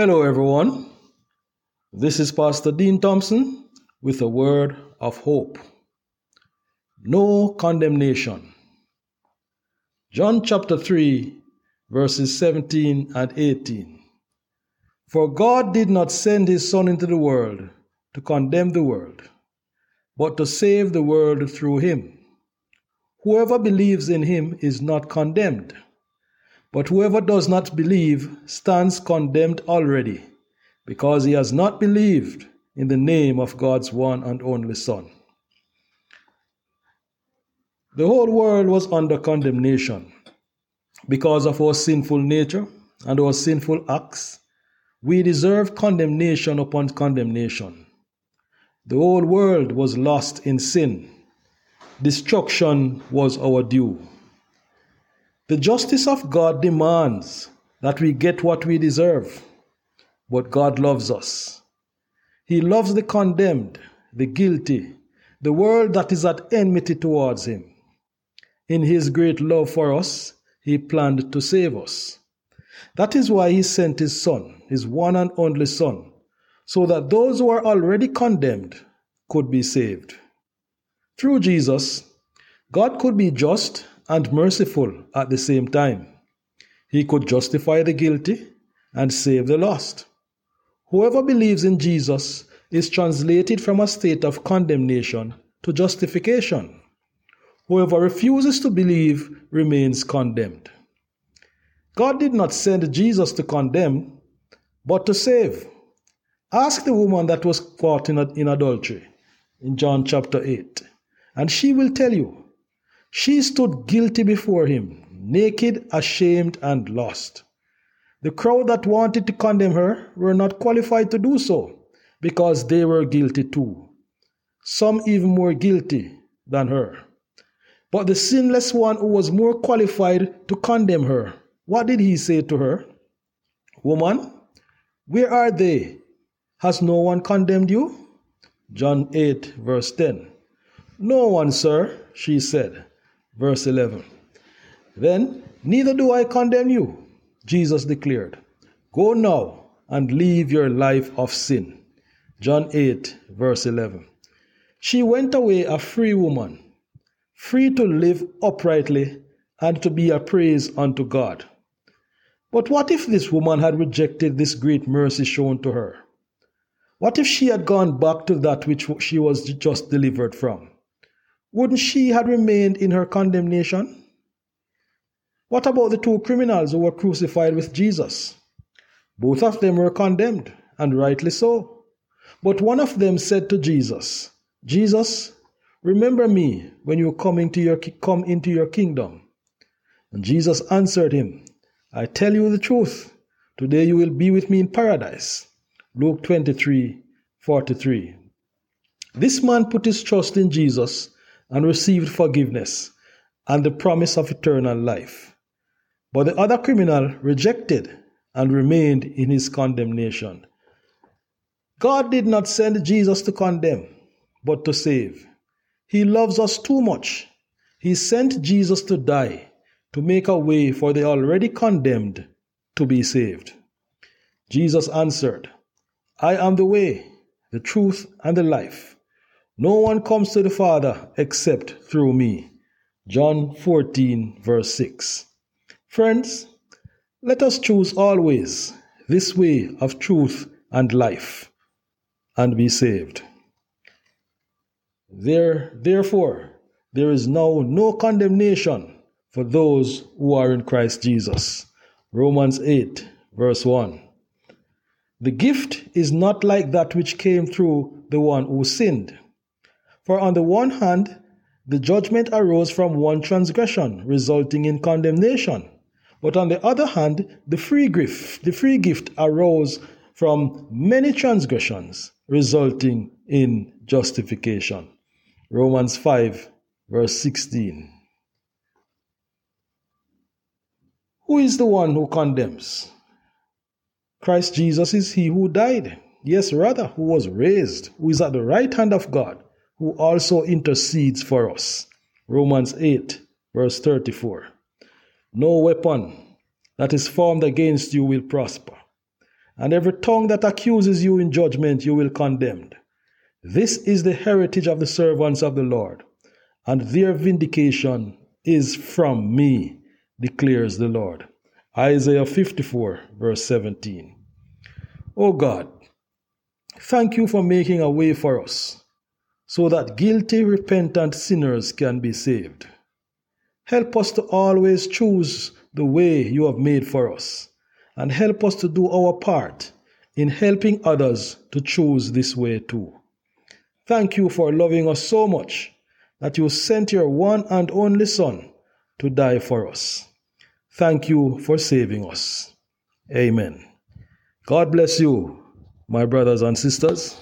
Hello, everyone. This is Pastor Dean Thompson with a word of hope. No condemnation. John chapter 3, verses 17 and 18. For God did not send his Son into the world to condemn the world, but to save the world through him. Whoever believes in him is not condemned but whoever does not believe stands condemned already, because he has not believed in the name of God's one and only Son. The whole world was under condemnation because of our sinful nature and our sinful acts. We deserve condemnation upon condemnation. The whole world was lost in sin. Destruction was our due. The justice of God demands that we get what we deserve, but God loves us. He loves the condemned, the guilty, the world that is at enmity towards Him. In His great love for us, He planned to save us. That is why He sent His Son, His one and only Son, so that those who are already condemned could be saved. Through Jesus, God could be just and merciful at the same time. He could justify the guilty and save the lost. Whoever believes in Jesus is translated from a state of condemnation to justification. Whoever refuses to believe remains condemned. God did not send Jesus to condemn, but to save. Ask the woman that was caught in, adultery in John chapter 8, and she will tell you she stood guilty before him, naked, ashamed, and lost. The crowd that wanted to condemn her were not qualified to do so because they were guilty too. Some even more guilty than her. But the sinless one who was more qualified to condemn her, what did he say to her? Woman, where are they? Has no one condemned you? John 8, verse 10. No one, sir, she said. Verse 11. Then, neither do I condemn you, Jesus declared. Go now and leave your life of sin. John 8, verse 11. She went away a free woman, free to live uprightly and to be a praise unto God. But what if this woman had rejected this great mercy shown to her? What if she had gone back to that which she was just delivered from? Wouldn't she have remained in her condemnation? What about the two criminals who were crucified with Jesus? Both of them were condemned, and rightly so. But one of them said to Jesus, Jesus, remember me when you come into your, come into your kingdom. And Jesus answered him, I tell you the truth, today you will be with me in paradise. Luke 23 43. This man put his trust in Jesus and received forgiveness and the promise of eternal life. But the other criminal rejected and remained in his condemnation. God did not send Jesus to condemn, but to save. He loves us too much. He sent Jesus to die to make a way for the already condemned to be saved. Jesus answered, I am the way, the truth, and the life. No one comes to the Father except through me. John 14, verse 6. Friends, let us choose always this way of truth and life and be saved. There, therefore, there is now no condemnation for those who are in Christ Jesus. Romans 8, verse 1. The gift is not like that which came through the one who sinned. For on the one hand, the judgment arose from one transgression, resulting in condemnation. But on the other hand, the free gift, the free gift arose from many transgressions, resulting in justification. Romans 5, verse 16. Who is the one who condemns? Christ Jesus is he who died. Yes, rather, who was raised, who is at the right hand of God who also intercedes for us. Romans 8, verse 34. No weapon that is formed against you will prosper, and every tongue that accuses you in judgment you will condemn. This is the heritage of the servants of the Lord, and their vindication is from me, declares the Lord. Isaiah 54, verse 17. O God, thank you for making a way for us so that guilty, repentant sinners can be saved. Help us to always choose the way you have made for us, and help us to do our part in helping others to choose this way too. Thank you for loving us so much that you sent your one and only Son to die for us. Thank you for saving us. Amen. God bless you, my brothers and sisters.